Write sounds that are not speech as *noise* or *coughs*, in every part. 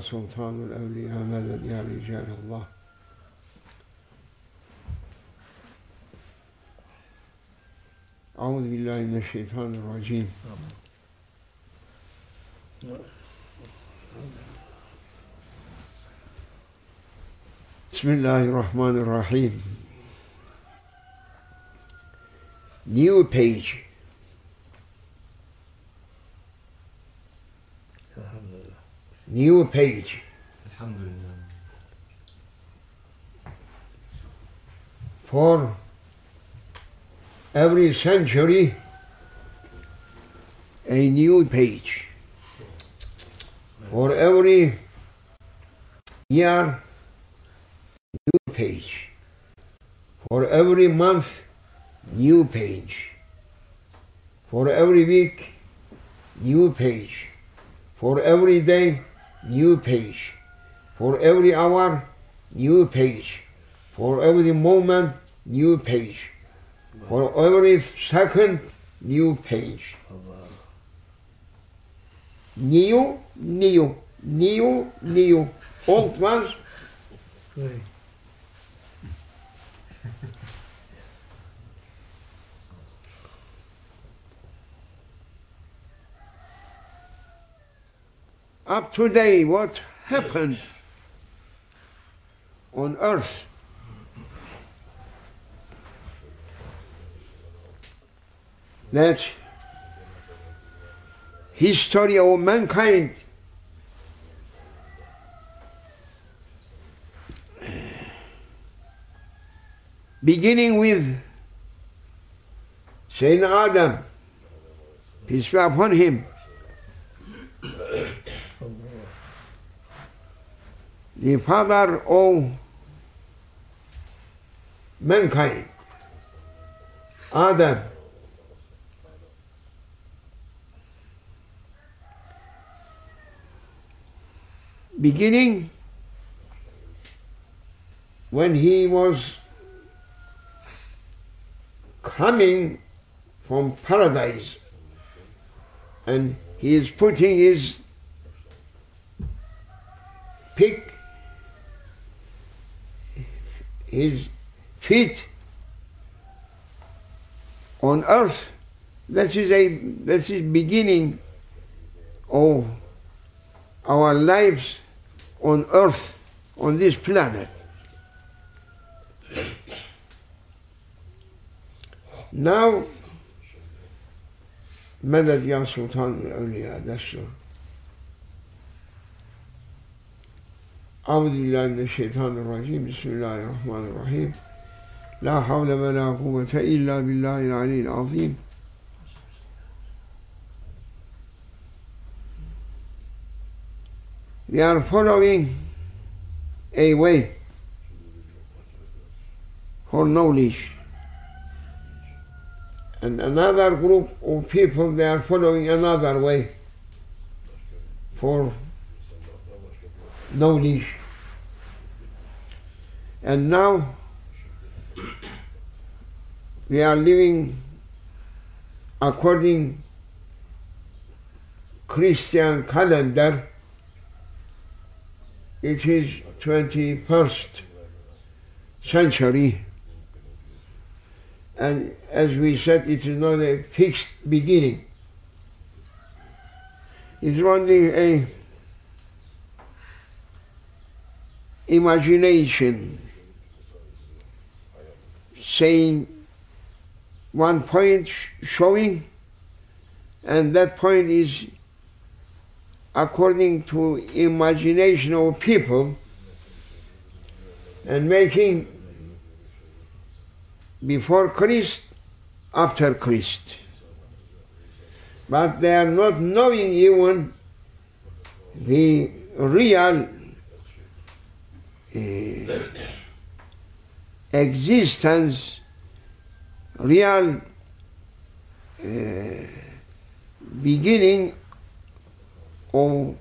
سلطان الأولياء مدد يا رجال الله. أعوذ بالله من الشيطان الرجيم. بسم الله الرحمن الرحيم. New page. New page Elhamdülillah. for every century a new page. For every year, new page. For every month, new page. For every week, new page. For every day, new page. For every hour, new page. For every moment, new page. For every second, new page. New, new, new, new. Old ones, *laughs* up to date, what happened on earth. That history of mankind beginning with Sayyidina Adam, peace be upon him, the father of mankind, Adam. Beginning when he was coming from paradise and he is putting his pick his feet on earth that is a that is beginning of our lives on earth on this planet now مدد يا سلطان الأولياء دستور أعوذ بالله من الشيطان الرجيم بسم الله الرحمن الرحيم لا حول ولا قوة إلا بالله العلي العظيم We are following a way for knowledge. And another group of people, they are following another way for knowledge. And now we are living according Christian calendar. It is 21st century. And as we said, it is not a fixed beginning. It's only a imagination. Saying one point showing and that point is according to imagination of people and making before Christ after Christ. But they are not knowing even the real existence, real uh, beginning of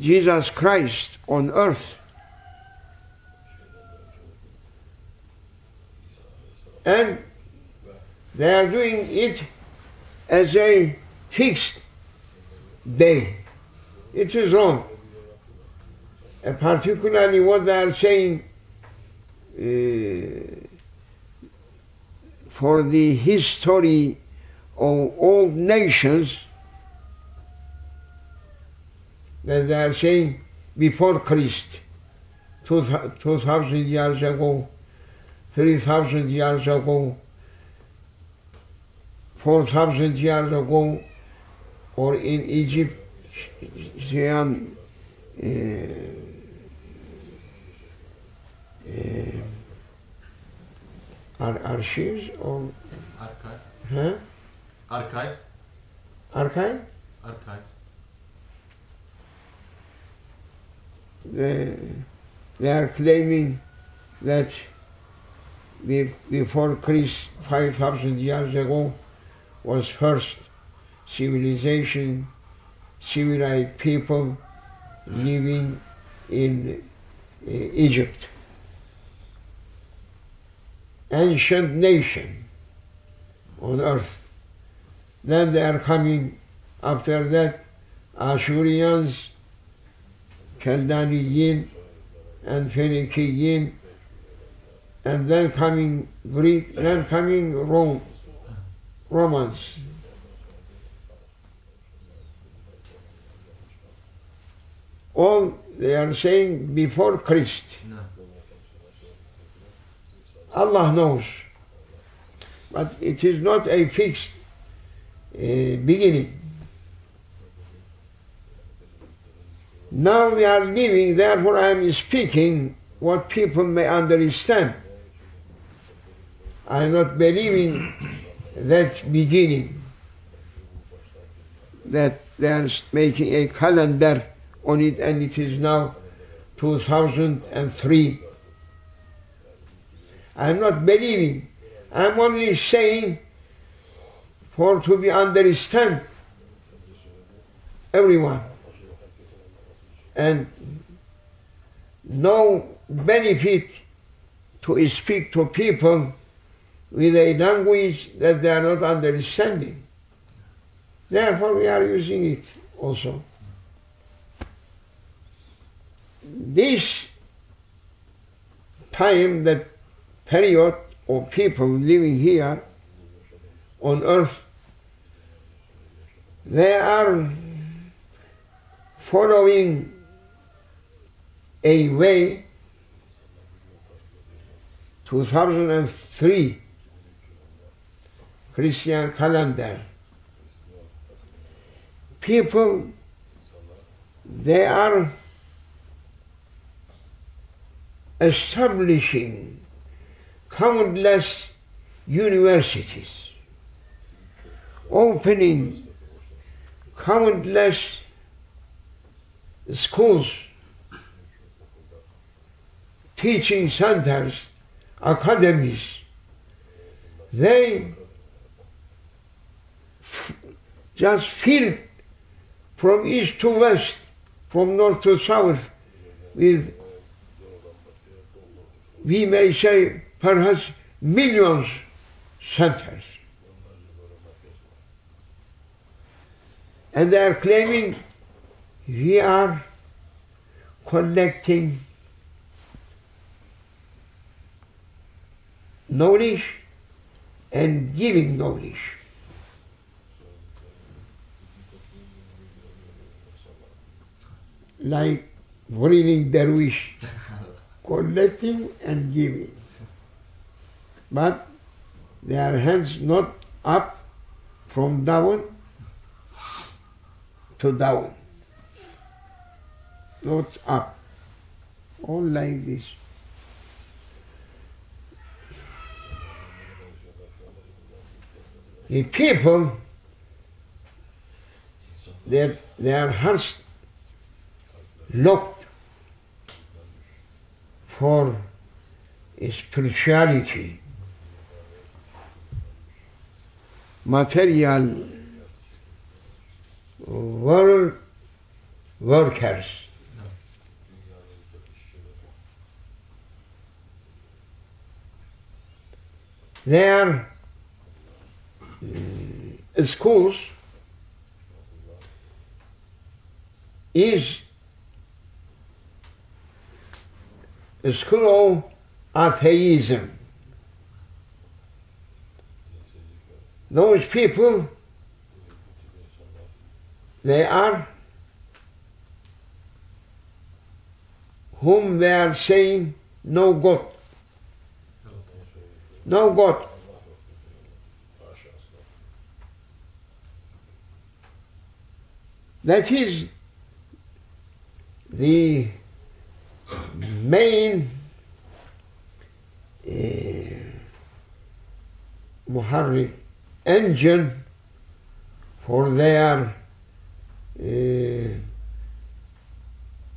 Jesus Christ on earth. And they are doing it as a fixed day. It is wrong. Uh, particularly what they are saying uh, for the history of all nations that they are saying before Christ, 2,000 years ago, 3,000 years ago, 4,000 years ago, or in Egypt, uh, uh, ar- archives or Archive. huh? Archive. archive. Archive. They, they are claiming that be- before Christ, 5,000 years ago, was first civilization, civilized people living in uh, Egypt. Ancient nation on earth. Then they are coming after that Ashurians, Chaldean and Phoenician, and then coming Greek, then coming Rome, Romans. All they are saying before Christ. No. Allah knows. But it is not a fixed uh, beginning. Now we are living, therefore I am speaking what people may understand. I am not believing that beginning, that they are making a calendar on it and it is now 2003. I'm not believing. I'm only saying for to be understand everyone and no benefit to speak to people with a language that they are not understanding. Therefore, we are using it also. This time, that period of people living here on earth, they are following a way 2003 Christian calendar. People, they are establishing countless universities, opening countless schools, teaching centers, academies. They just fill from east to west, from north to south, with, we may say, perhaps millions centers. And they are claiming we are collecting knowledge and giving knowledge. Like whirling dervish, collecting and giving. But their hands not up from down to down, not up, all like this. The people, their, their hearts looked for spirituality, material world workers. Their uh, schools is a school of atheism. Those people, they are whom they are saying no God. No God. That is the main uh, muharrik engine for their uh,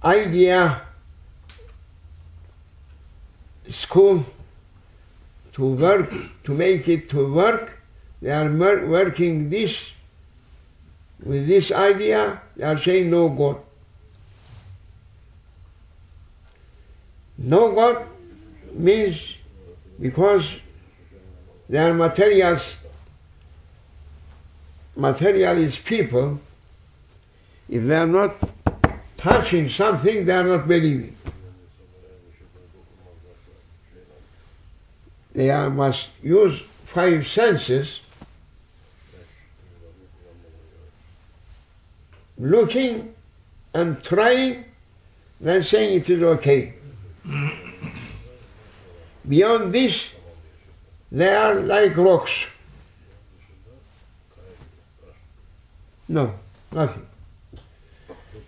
idea school to work to make it to work. They are working this with this idea. They are saying no god. No god means because they are materials materialist people. If they are not touching something they are not believing. They are, must use five senses looking and trying then saying it is okay. Beyond this they are like rocks no nothing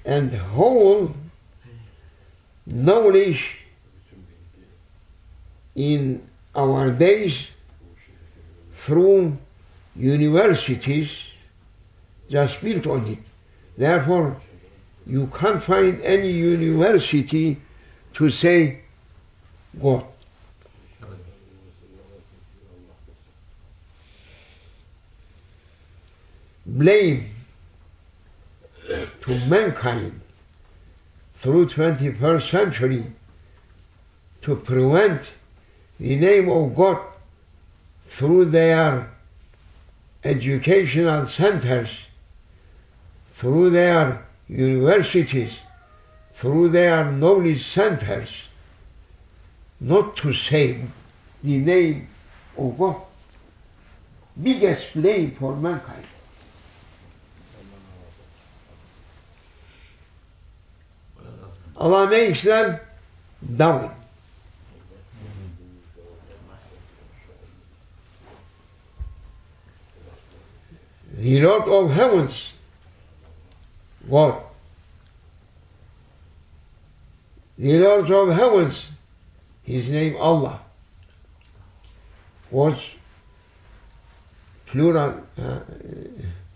and whole knowledge in our days through universities just built on it. Therefore, you can't find any university to say God. Blame to mankind through 21st century to prevent the name of God through their educational centers, through their universities, through their knowledge centers, not to save the name of God. Biggest blame for mankind. Allah makes them down. The Lord of heavens, God. The Lord of heavens, his name Allah. Was plural, uh,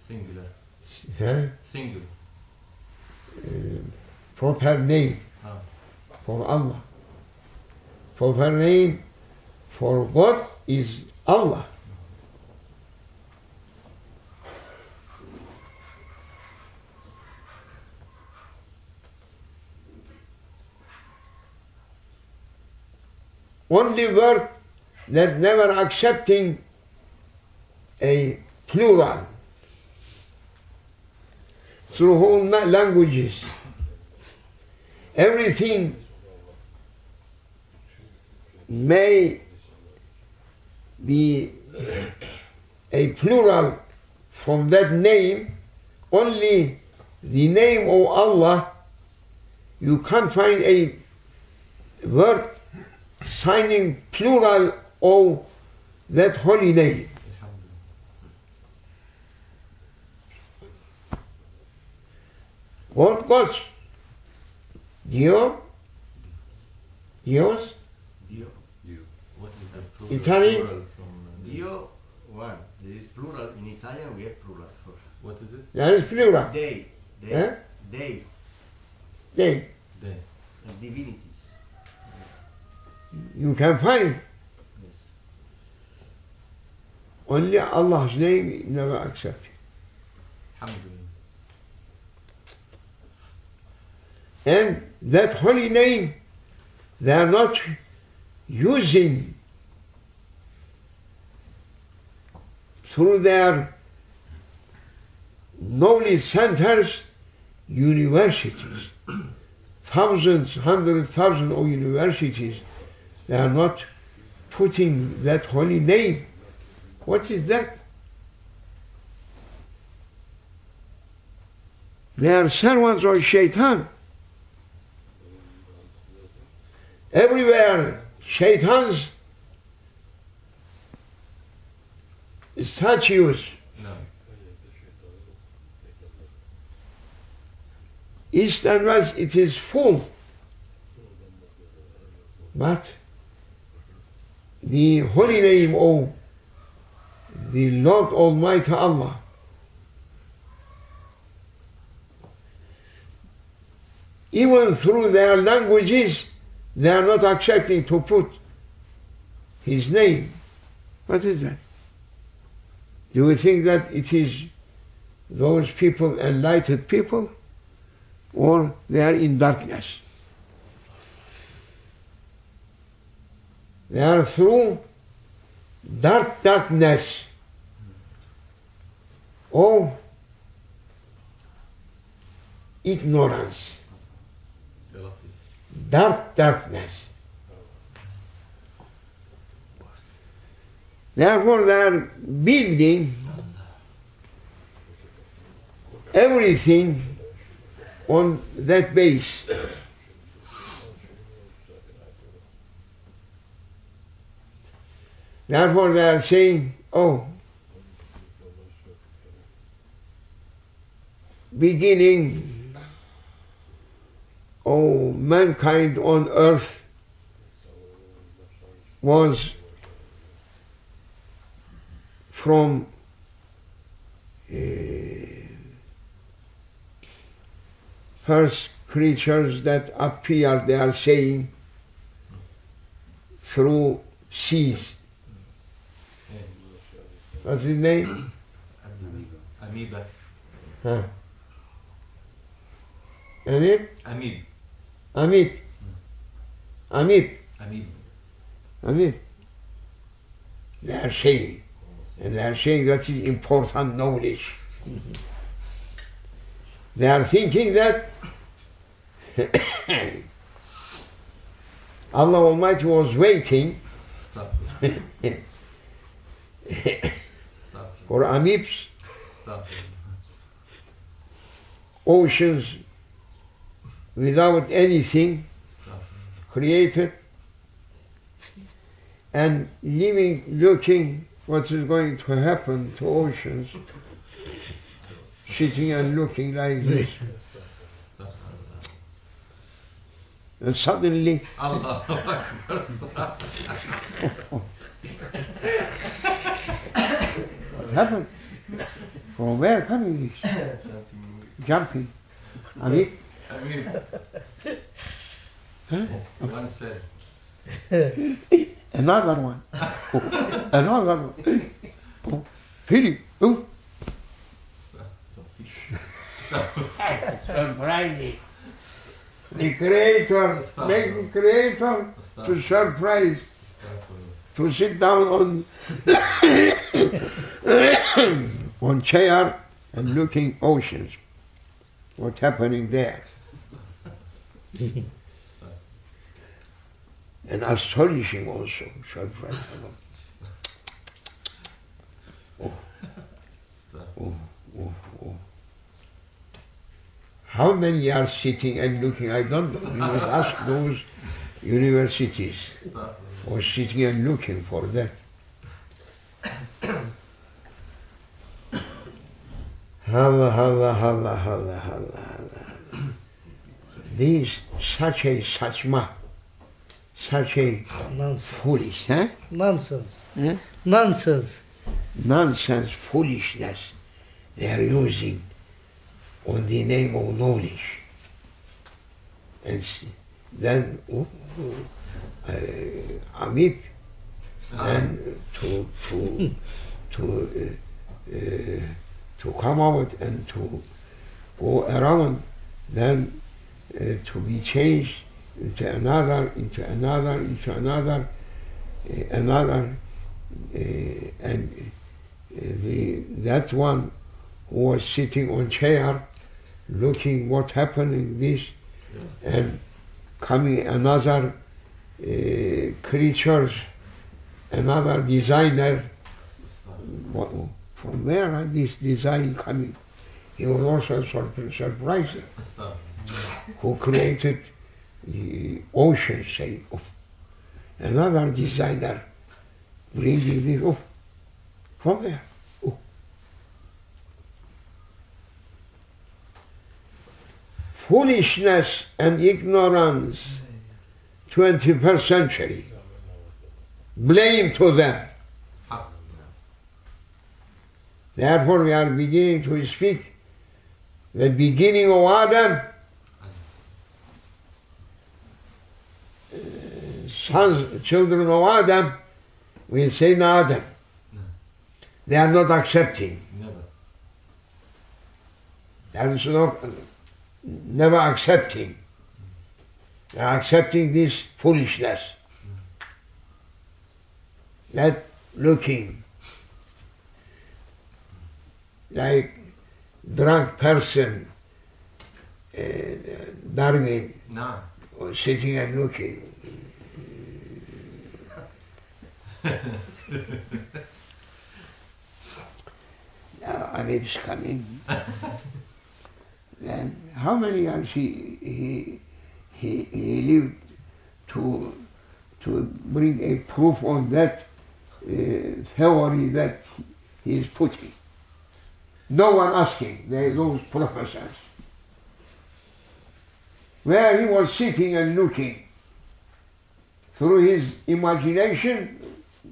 Singular. uh, Single. her name Ah. for Allah. her name for God is Allah. Only word that never accepting a plural through whole languages. Everything may be a plural from that name, only the name of Allah, you can't find a word signing plural of that holy name. God, God's. Dio, Dios, Dio. What is the plural, Italy? plural from uh, Dio, one. There is plural. In Italian, we have plural first. What is it? that is plural. Dei. Dei. Eh? They. And divinities. you can find Yes. only Allah's name never accepted. Alhamdulillah. And that holy name, they are not using through their knowledge centers, universities, thousands, hundred thousand of universities, they are not putting that holy name. What is that? They are servants of shaitan. Everywhere, shaitans, statues, No. east and west, it is full. But the holy name of the Lord Almighty Allah even through their languages, they are not accepting to put his name. What is that? Do you think that it is those people enlightened people or they are in darkness? They are through dark darkness of ignorance. Dark darkness. Therefore, they are building everything on that base. Therefore, they are saying, oh, beginning, oh, mankind on earth was from uh, first creatures that appeared, they are saying, through seas. What's his name? Amoeba. Huh. Amib. Amit. Amit. Amib. Amit. They are saying, and they are saying that is important knowledge. *laughs* they are thinking that *coughs* Allah Almighty was waiting Stop. *coughs* Stop. for amibs, Stop. oceans, without anything created, and living, looking what is going to happen to oceans, sitting and looking like this. And suddenly, Allah what happened? From where coming this? Jumping. I mean, Amib. Huh? One said. another one. Oh, *laughs* another one. Oh, Philip. Oh, Stop. Stop. surprising. The creator, Stop. make the creator Stop. to surprise, Stop. to sit down on *coughs* on chair and looking oceans. What's happening there? *laughs* And astonishing also. Stop. Oh. oh, oh, oh. How many are sitting and looking? I don't know. You must ask those universities or sitting and looking for that. *coughs* Allah, Allah, Allah, Allah, Allah, Allah. This such a saçma, such a Nonsense. foolish, huh? Nonsense. Eh? Nonsense. nonsense, foolishness they are using on the name of knowledge. And then oh, uh, Amit, and to to to uh, uh, to come out and to go around, then uh, to be changed into another, into another, into another, uh, another, uh, and uh, the, that one who was sitting on chair looking what happened in this and coming another uh, creatures, another designer. What, from where are this design coming? He was also sur- surprised. Who created the ocean, say, oh, another designer bringing this, oh, from where? Oh. Foolishness and ignorance, 21st century. Blame to them. Therefore, we are beginning to speak the beginning of Adam, sons, children of Adam, we say Adam. They are not accepting. Never. There is no, never accepting. They are accepting this foolishness. That looking like drunk person, uh, Darwin, No. sitting and looking. *laughs* now Arab's coming. *laughs* then how many years he, he, he, he lived to, to bring a proof on that uh, theory that he is putting? No one asking, they, those professors. Where he was sitting and looking through his imagination,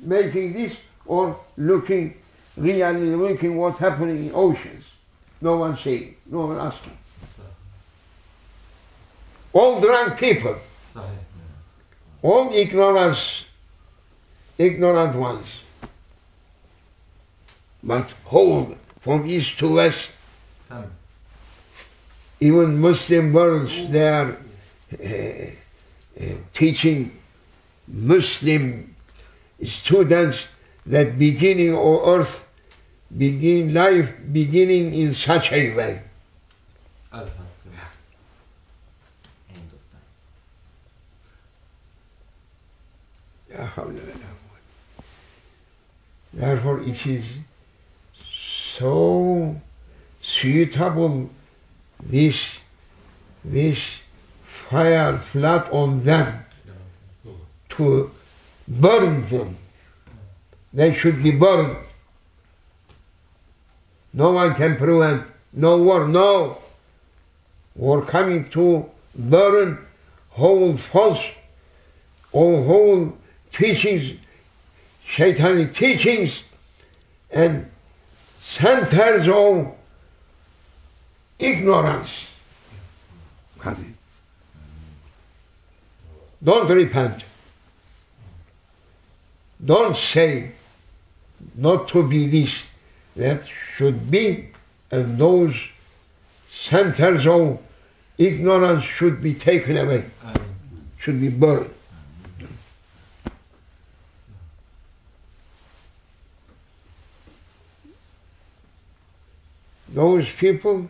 making this, or looking, really looking what's happening in oceans. No one saying, no one asking. All drunk people, all ignorance, ignorant ones. But hold from east to west, even Muslim worlds, they are uh, uh, teaching Muslim students that beginning of earth, begin life beginning in such a way. Azhar. tamam. End of time. La havle ve la kuvvete. Therefore, it is so suitable this this fire flat on them to burn them. They should be burned. No one can prevent no war, no war coming to burn whole false or whole teachings, shaitanic teachings, and centers of ignorance. Don't repent. Don't say not to be this. That should be, and those centers of ignorance should be taken away, should be burned. Those people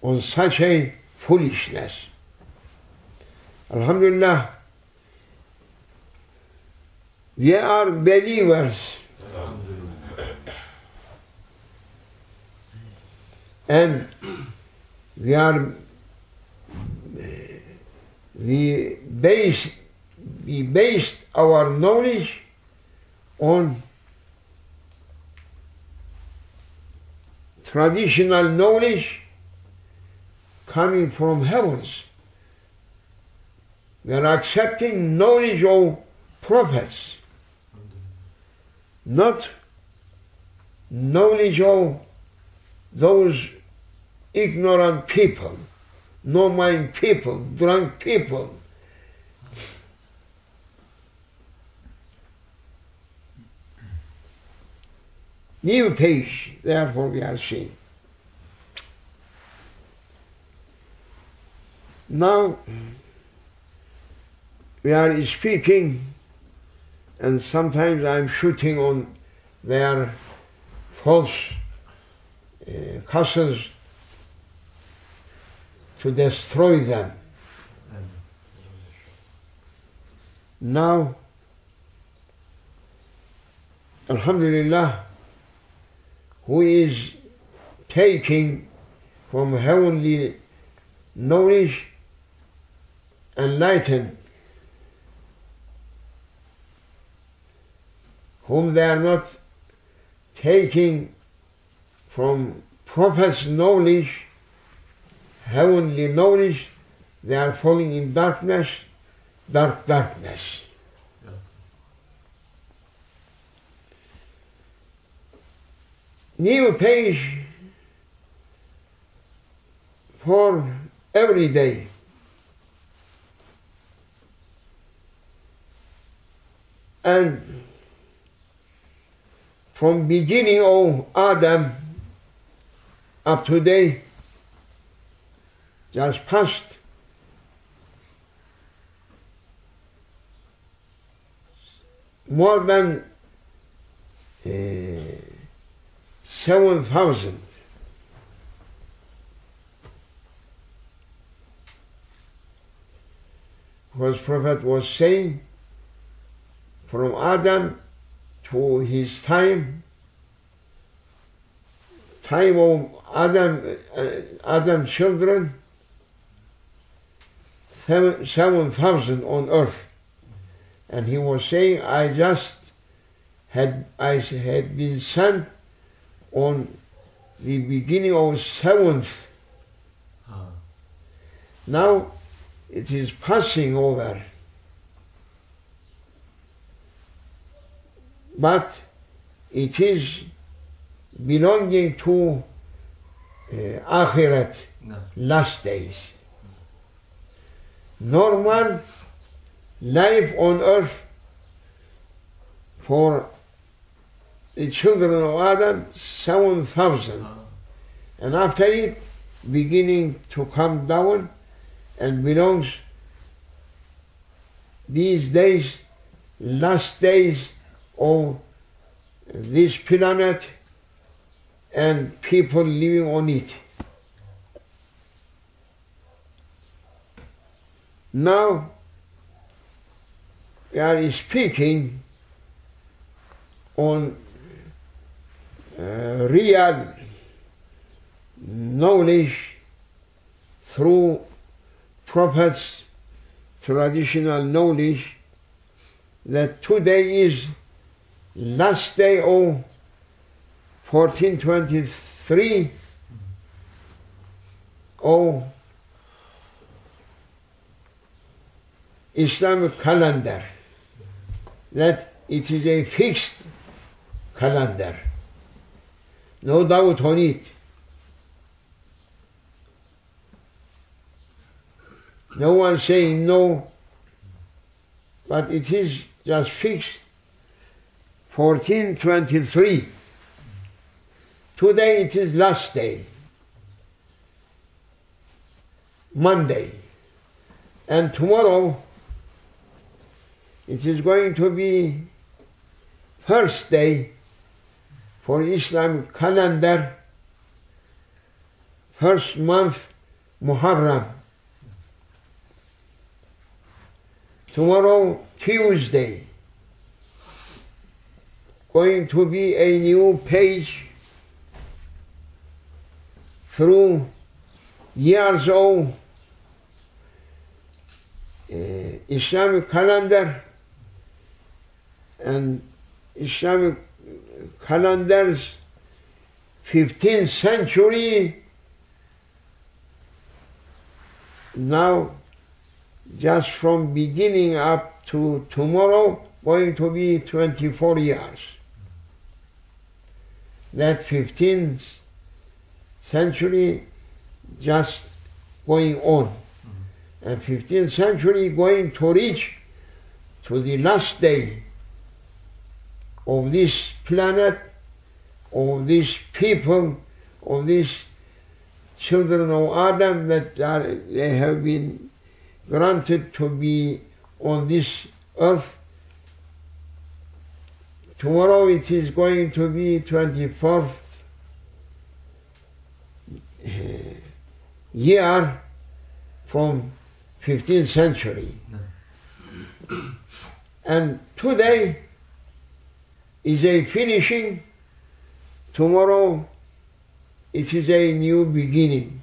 on such a foolishness. Alhamdulillah, we are believers and we are we base we based our knowledge on traditional knowledge coming from heavens. We are accepting knowledge of prophets, not knowledge of those ignorant people, no mind people, drunk people. New page, therefore we are seeing. Now we are speaking, and sometimes I'm shooting on their false uh, cousins to destroy them. Now, Alhamdulillah, who is taking from heavenly knowledge and enlightened, whom they are not taking from prophets' knowledge, heavenly knowledge, they are falling in darkness, dark darkness. New page for every day. And from beginning of Adam up to today, just passed. more than uh, 7,000. Because Prophet was saying from Adam to his time, time of Adam, uh, Adam children, seven seven thousand on earth, and he was saying, I just had I had been sent on the beginning of seventh. Ah. Now it is passing over. But it is belonging to uh, Akhirat, No. last days. Normal life on earth for the children of Adam, 7,000. Ah. And after it, beginning to come down and belongs these days, last days of this planet and people living on it. Now, we are speaking on uh, real knowledge through prophets, traditional knowledge, that today is last day of 1423 of Islamic calendar, that it is a fixed calendar. No doubt on it. No one saying no, but it is just fixed 1423. Today it is last day, Monday, and tomorrow it is going to be first day for Islam calendar, first month Muharram. Tomorrow, Tuesday, going to be a new page through years of uh, Islamic calendar and Islamic calendars 15th century. Now just from beginning up to tomorrow going to be 24 years that 15th century just going on mm-hmm. and 15th century going to reach to the last day of this planet, of these people, of these children of Adam that are, they have been granted to be on this earth. Tomorrow it is going to be 24th uh, year from 15th century. And today is a finishing, tomorrow it is a new beginning.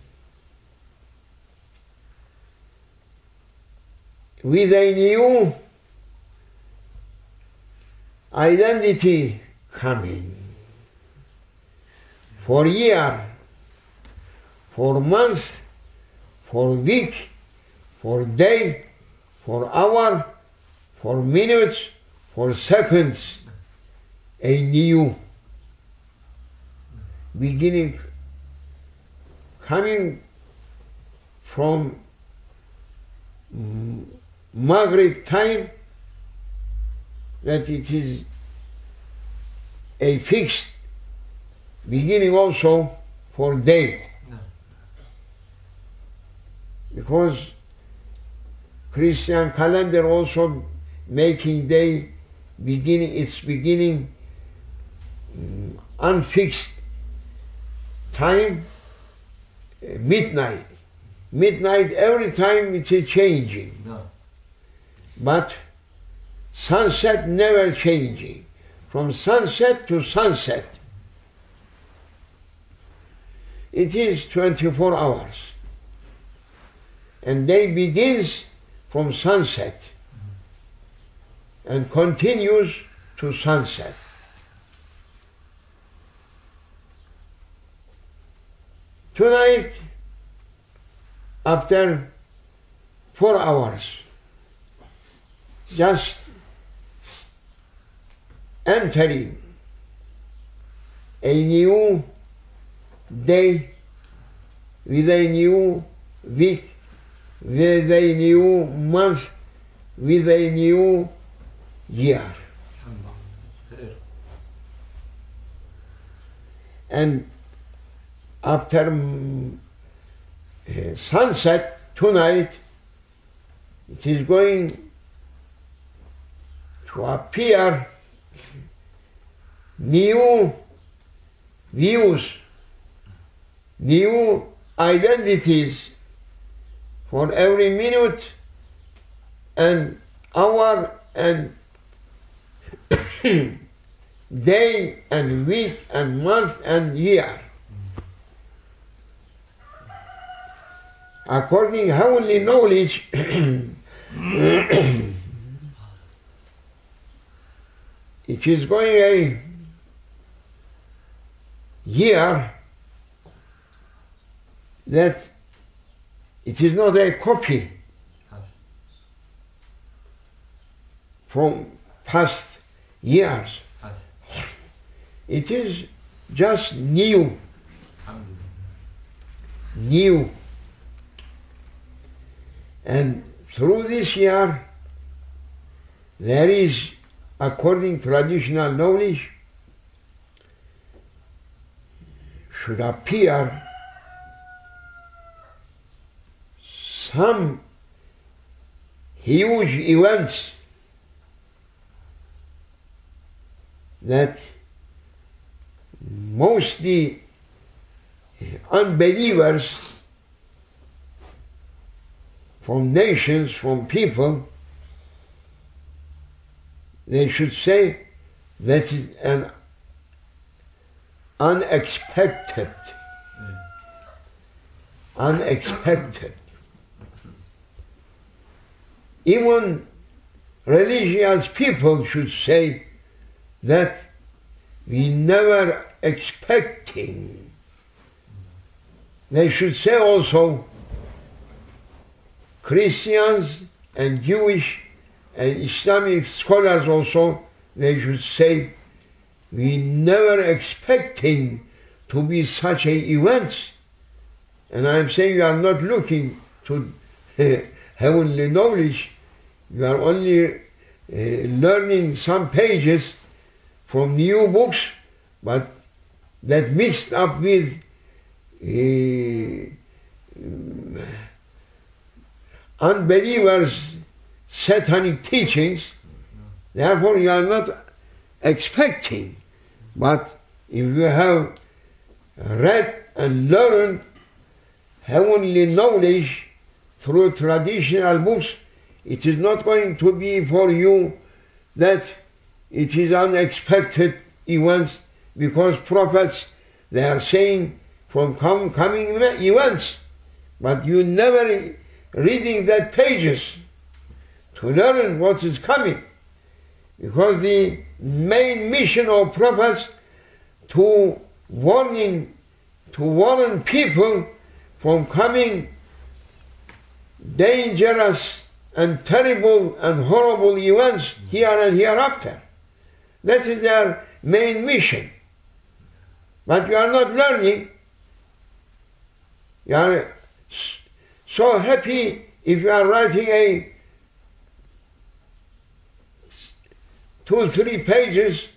With a new identity coming. For year, for month, for week, for day, for hour, for minutes, for seconds, a new beginning coming from Maghrib time that it is a fixed beginning also for day. Because Christian calendar also making day beginning its beginning mm, unfixed time uh, midnight. Midnight every time it is changing. No. but sunset never changing. From sunset to sunset. It is 24 hours. And day begins from sunset. And continues to sunset. Tonight after four hours just entering A new day with a new week, with a new month, with a new year. And after mm, eh, sunset tonight, it is going to appear new views, new identities for every minute and hour and day and week and month and year. According heavenly knowledge, if he's going a year that it is not a copy from past years. It is just new. New. And through this year, there is according traditional knowledge, should appear some huge events that mostly unbelievers from nations, from people, they should say that is an unexpected, unexpected. Even religious people should say that we never expecting. They should say also Christians and Jewish and Islamic scholars also, they should say we never expecting to be such a events. And I'm saying you are not looking to *laughs* heavenly knowledge, you are only uh, learning some pages from new books, but that mixed up with uh, unbelievers' satanic teachings. Therefore, you are not expecting. But if you have read and learned heavenly knowledge through traditional books, it is not going to be for you that it is unexpected events because prophets they are saying from com- coming events, but you never reading that pages to learn what is coming. Because the main mission of prophets to warning, to warn people from coming dangerous and terrible and horrible events here and hereafter. That is their main mission. But you are not learning. You are so happy if you are writing a two, three pages,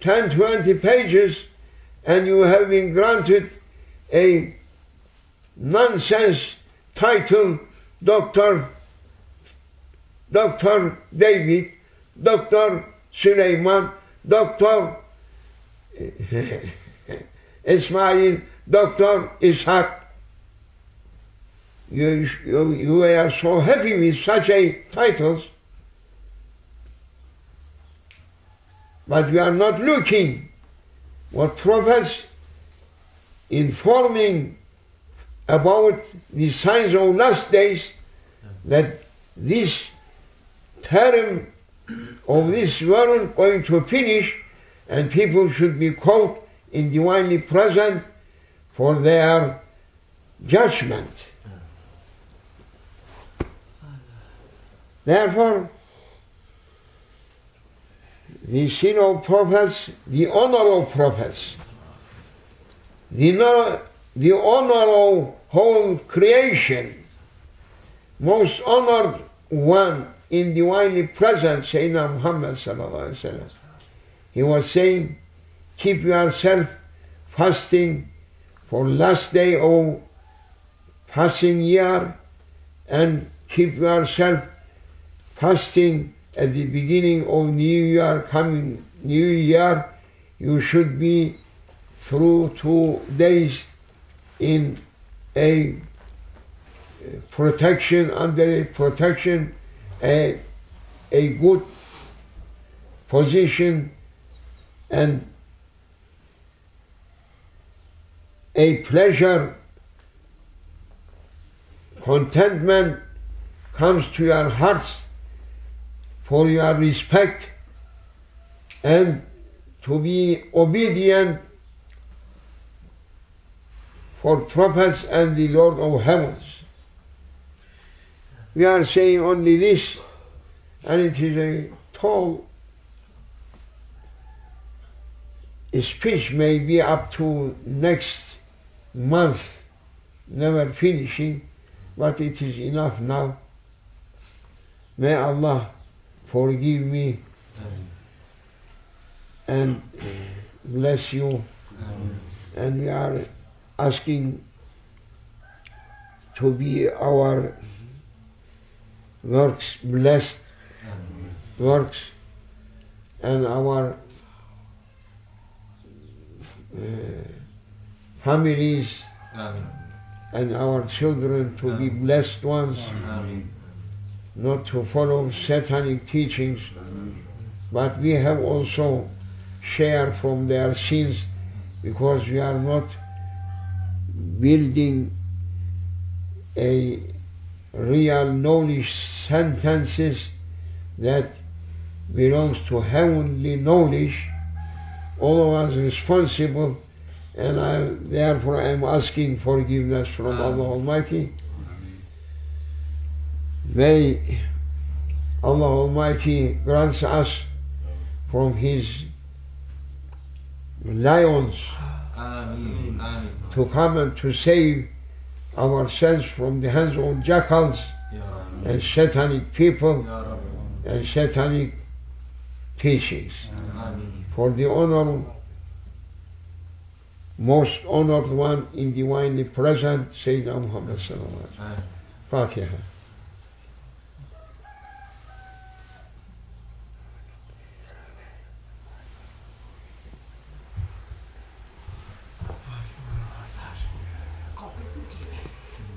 10, 20 pages, and you have been granted a nonsense title, Dr. Dr. David, Dr. Süleyman, Dr. Ismail, Dr. Ishaq. You, you, you are so happy with such a titles, but we are not looking what prophets informing about the signs of last days that this term of this world is going to finish and people should be called in divinely present for their judgment. Therefore, the sin of prophets, the honor of prophets, the, the of whole creation, most honored one in divinely present, Sayyidina Muhammad sallallahu alaihi wasallam. He was saying, keep yourself fasting for last day of passing year and keep yourself fasting at the beginning of new year coming new year you should be through two days in a uh, protection under a protection a, a good position and a pleasure, contentment comes to your hearts for your respect and to be obedient for prophets and the Lord of heavens. We are saying only this, and it is a tall speech, may be up to next month, never finishing, but it is enough now. May Allah forgive me and bless you. And we are asking to be our works blessed works and our uh, families Amen. and our children to be blessed ones, Amen. Not to follow satanic teachings, but we have also share from their sins because we are not building a real knowledge sentences that belongs to heavenly knowledge, all of us responsible, and I, therefore I am asking forgiveness from Allah Almighty. May Allah Almighty grant us from His lions Amen. To come and to save ourselves from the hands of jackals and satanic people and satanic teachings. Amen. For the honor, most honored one in divinely present, Sayyidina Muhammad sallallahu alaihi wasallam. Fatiha.